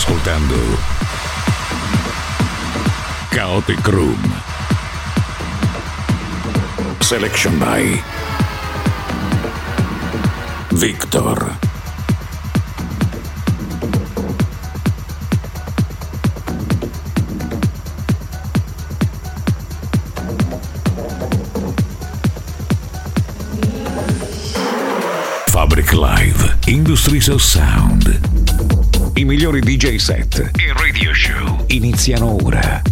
Ascoltando Chaotic Room. Selection by Victor. Fabric Live Industries of Sound i migliori DJ set e radio show iniziano ora.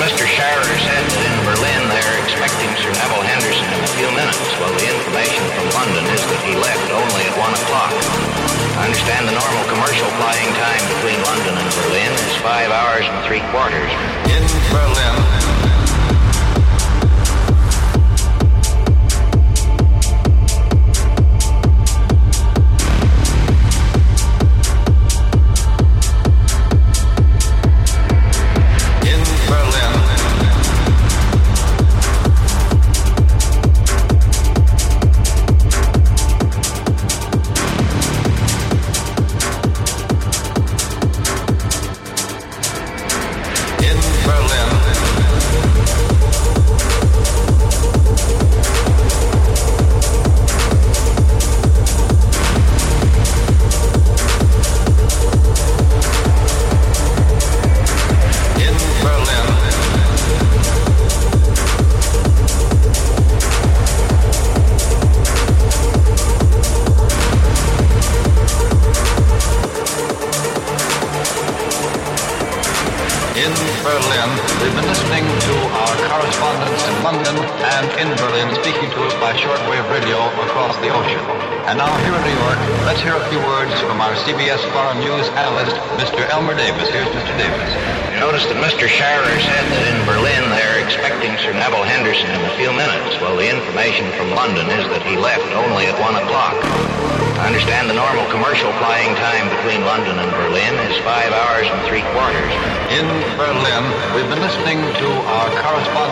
Mr. Shirer said that in Berlin they're expecting Sir Nevile Henderson in a few minutes. Well, the information from London is that he left only at 1 o'clock. I understand the normal commercial flying time between London and Berlin is 5 hours and 3 quarters. In Berlin,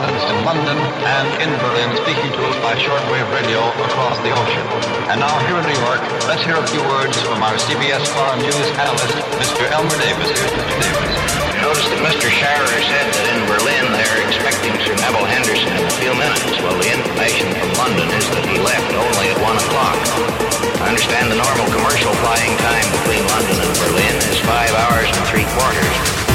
In London, and in Berlin, speaking to us by shortwave radio across the ocean. And now here in New York, let's hear a few words from our CBS Foreign News analyst, Mr. Elmer Davis. Notice that Mr. Shirer said that in Berlin they're expecting Sir Nevile Henderson in a few minutes. Well, the information from London is that he left only at 1 o'clock. I understand the normal commercial flying time between London and Berlin is 5 hours and 3 quarters.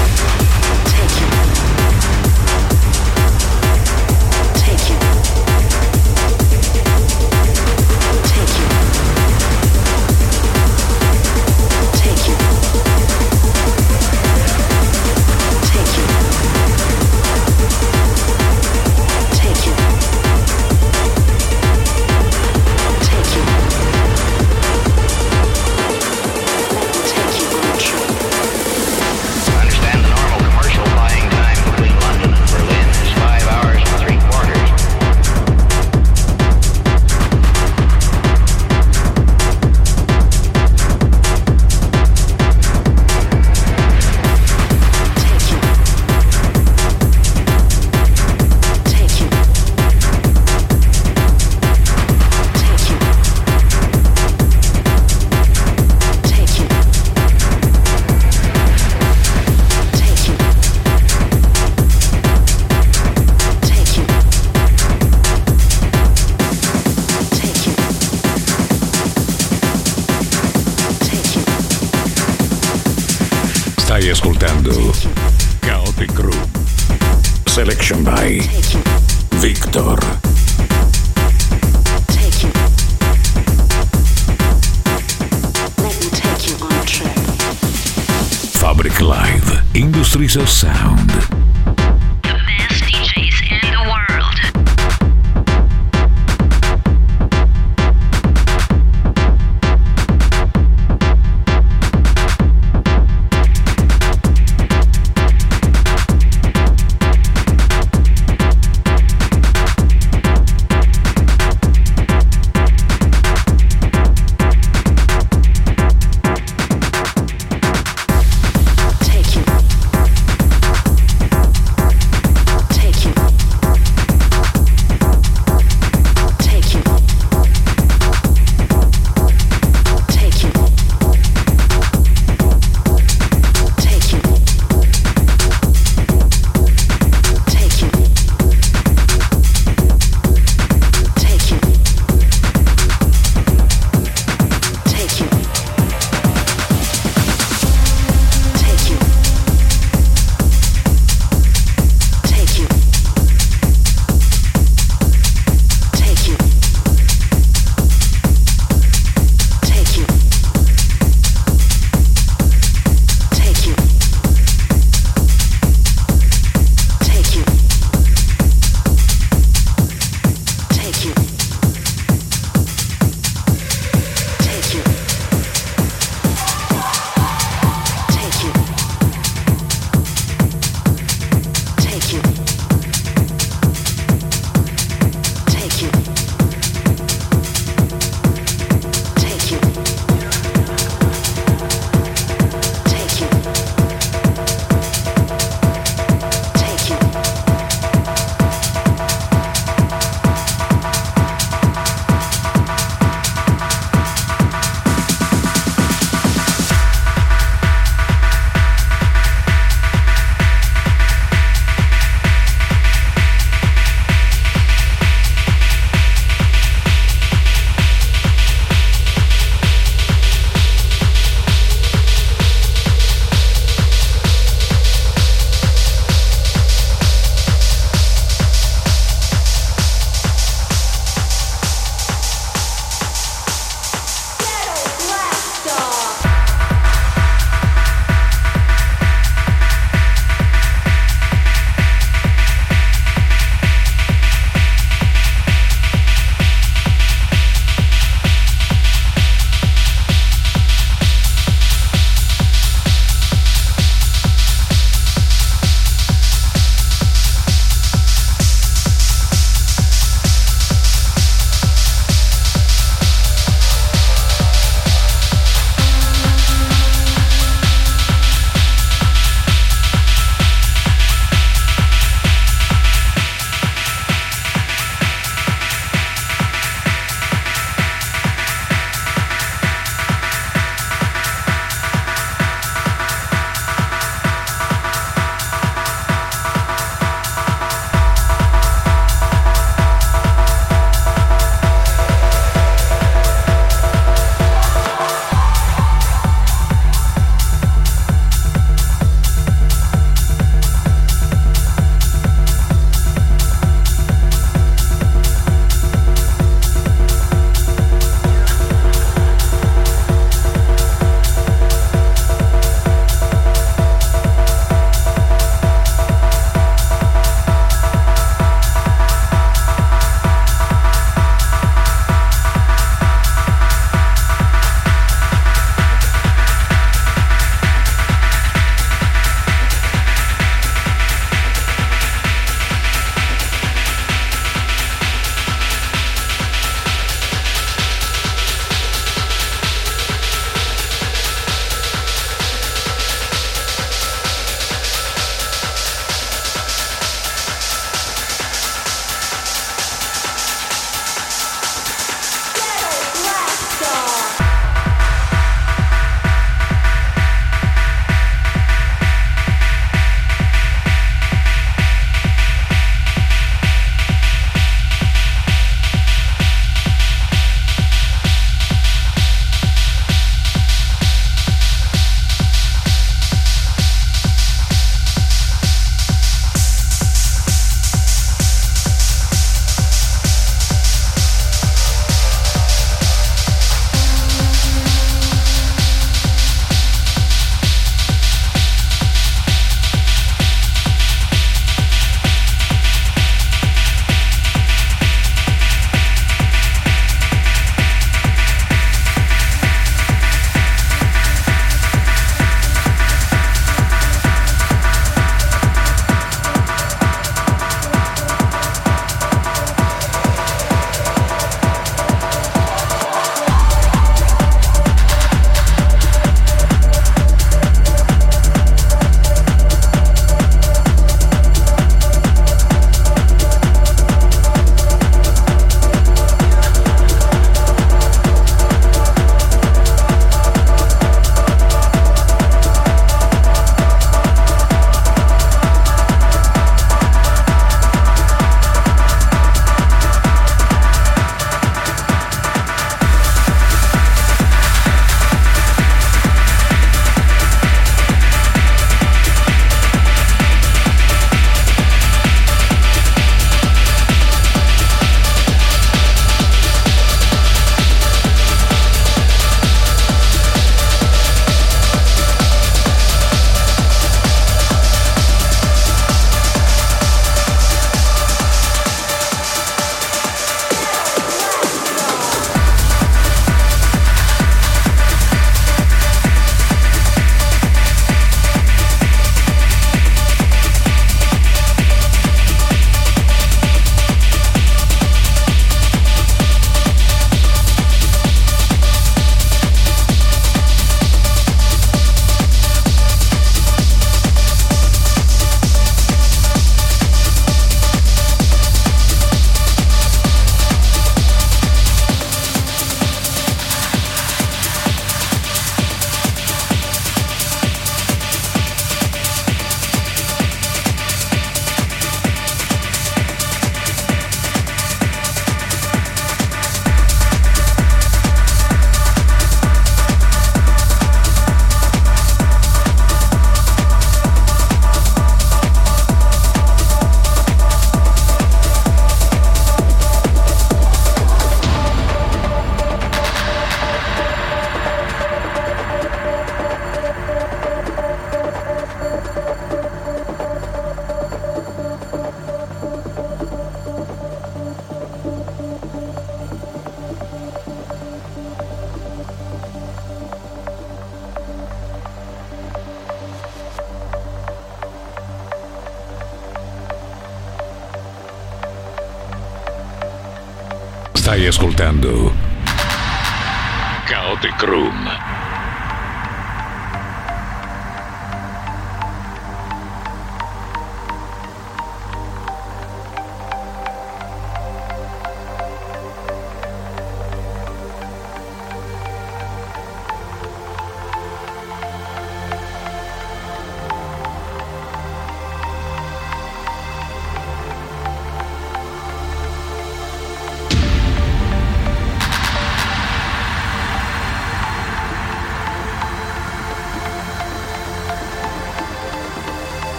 Of Sound.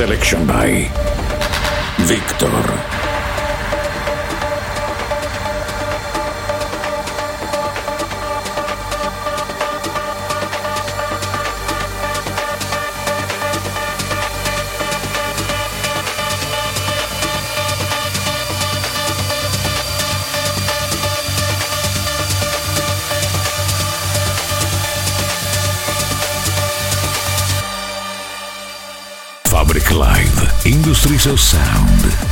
Selection by Vikthor. Industries of Sound.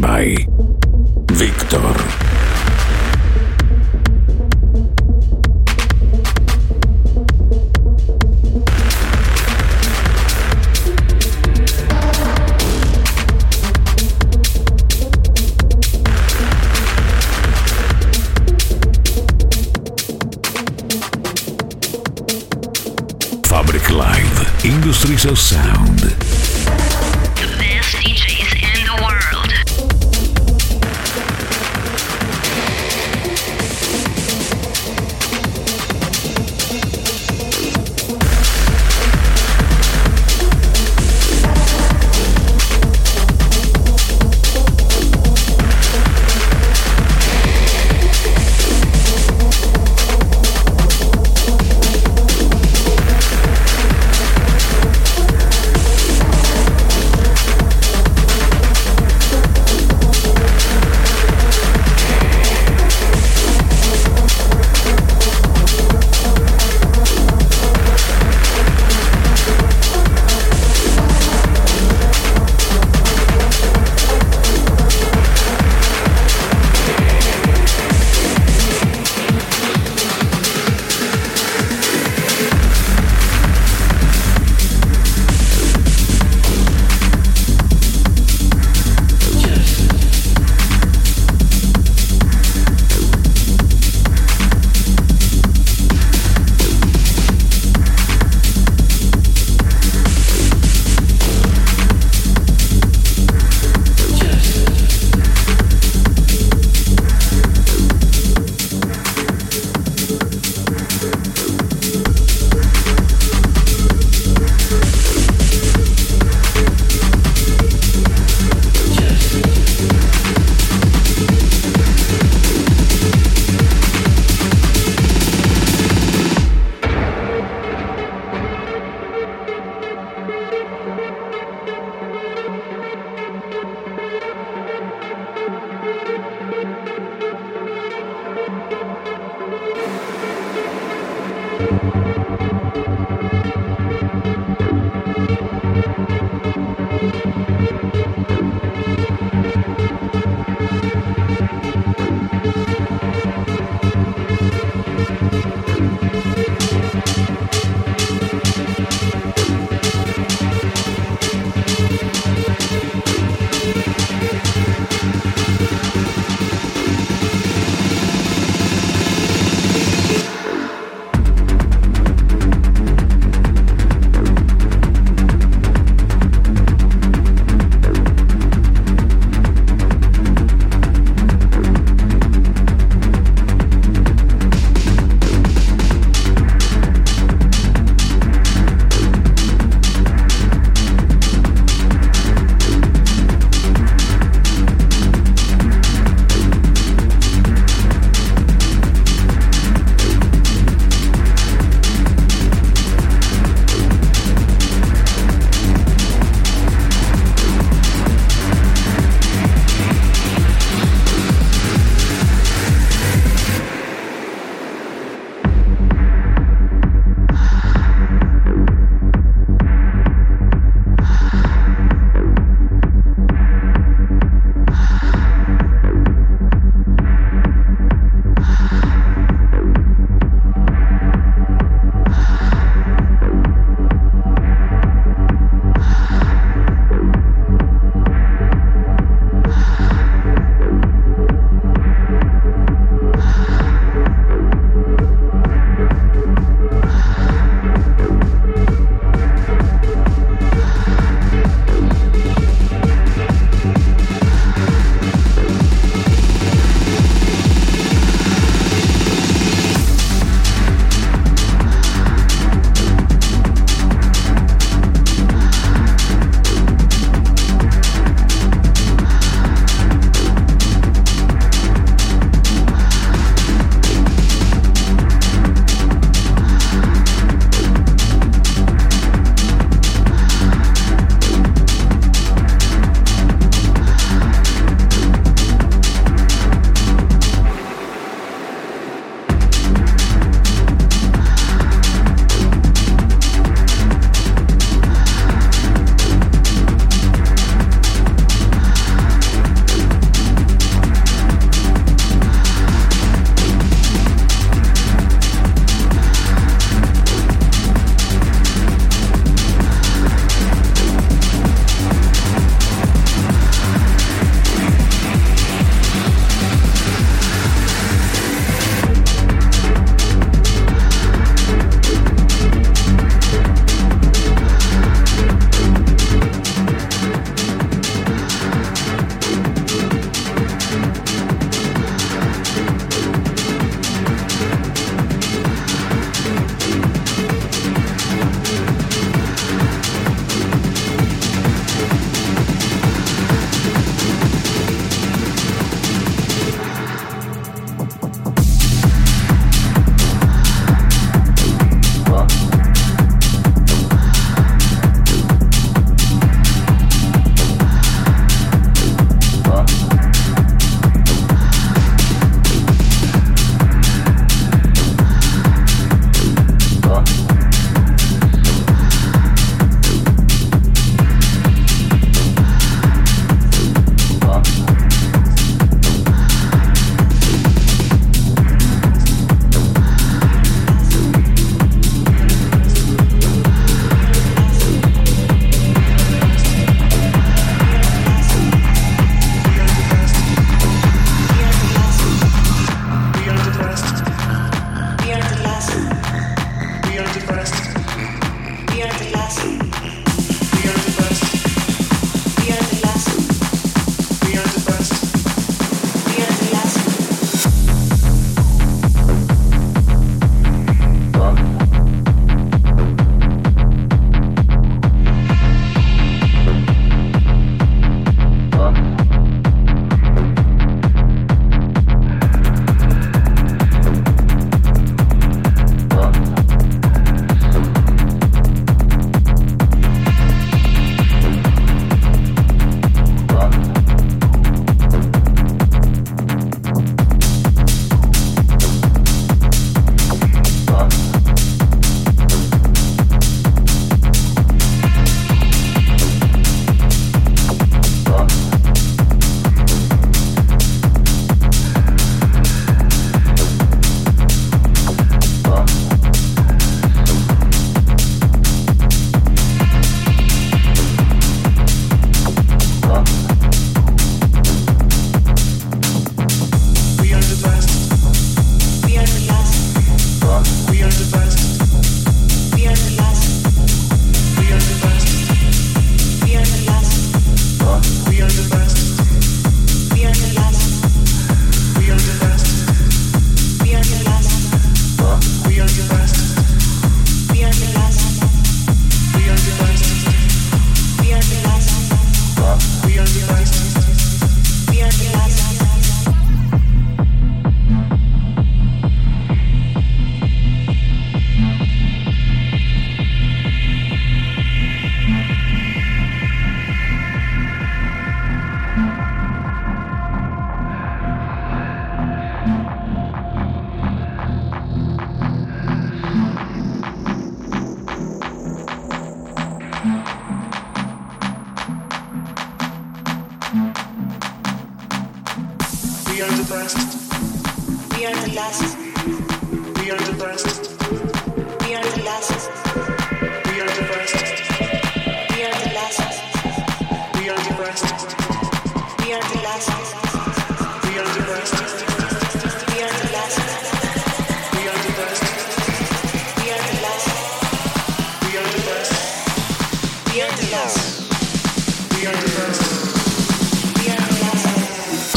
By Vikthor. Fabric Live Industries of Sound. The best DJs in the world.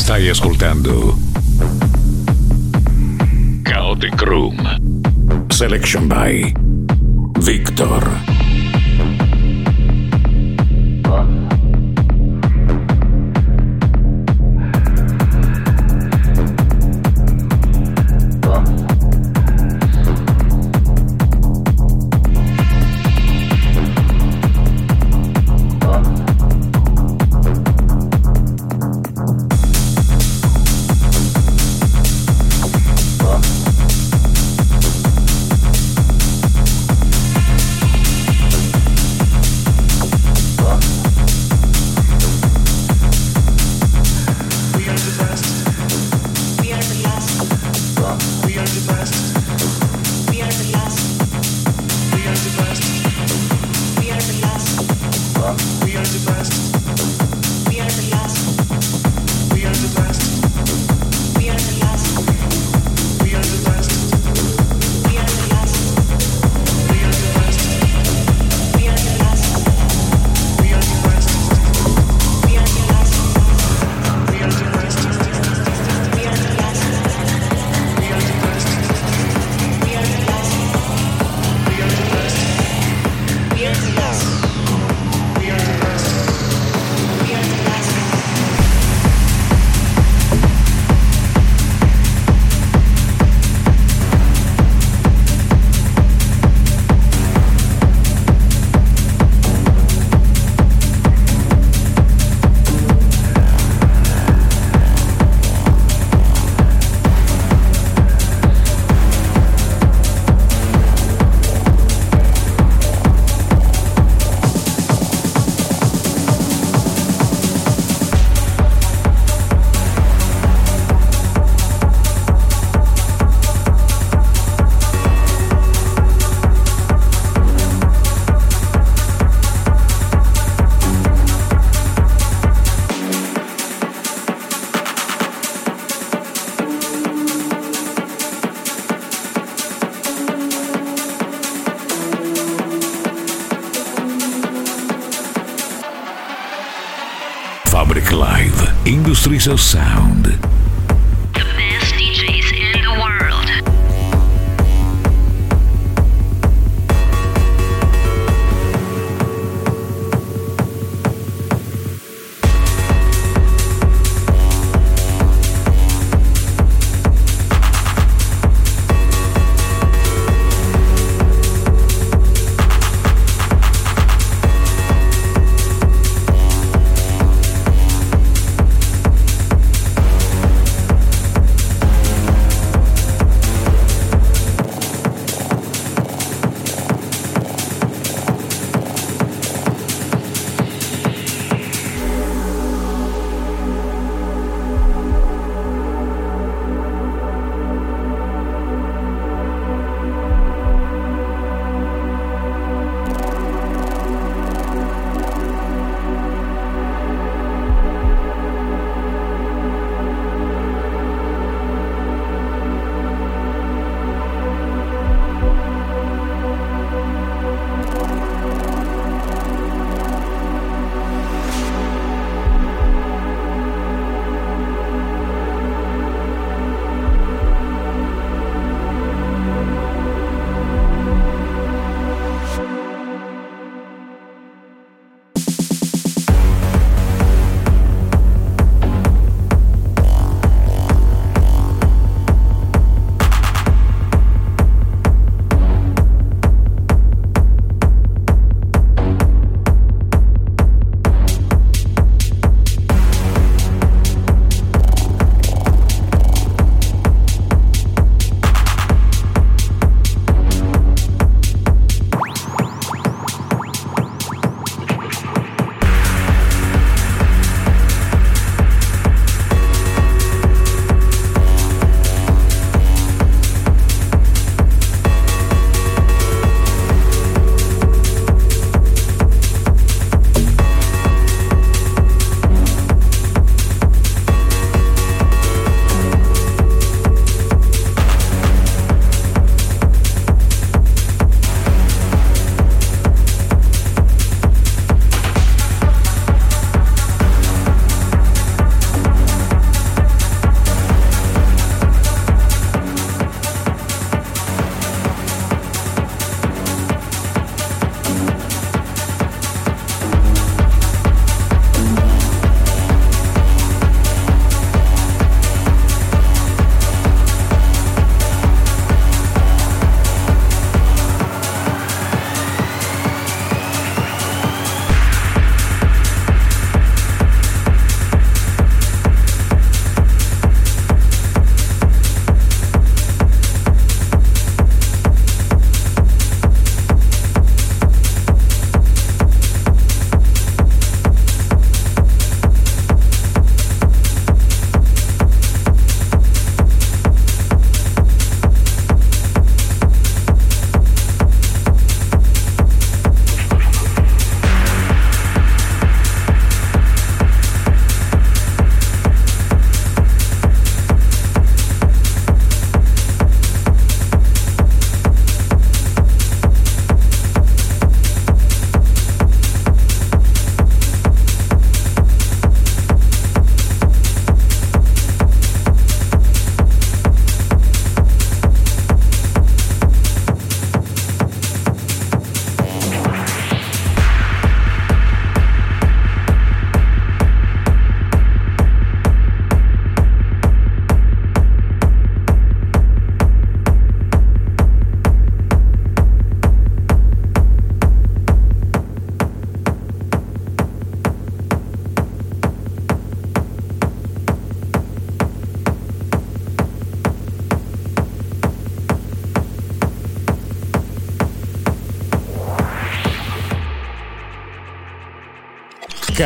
Stai ascoltando Chaotic Room Selection by Victor. Of Sound.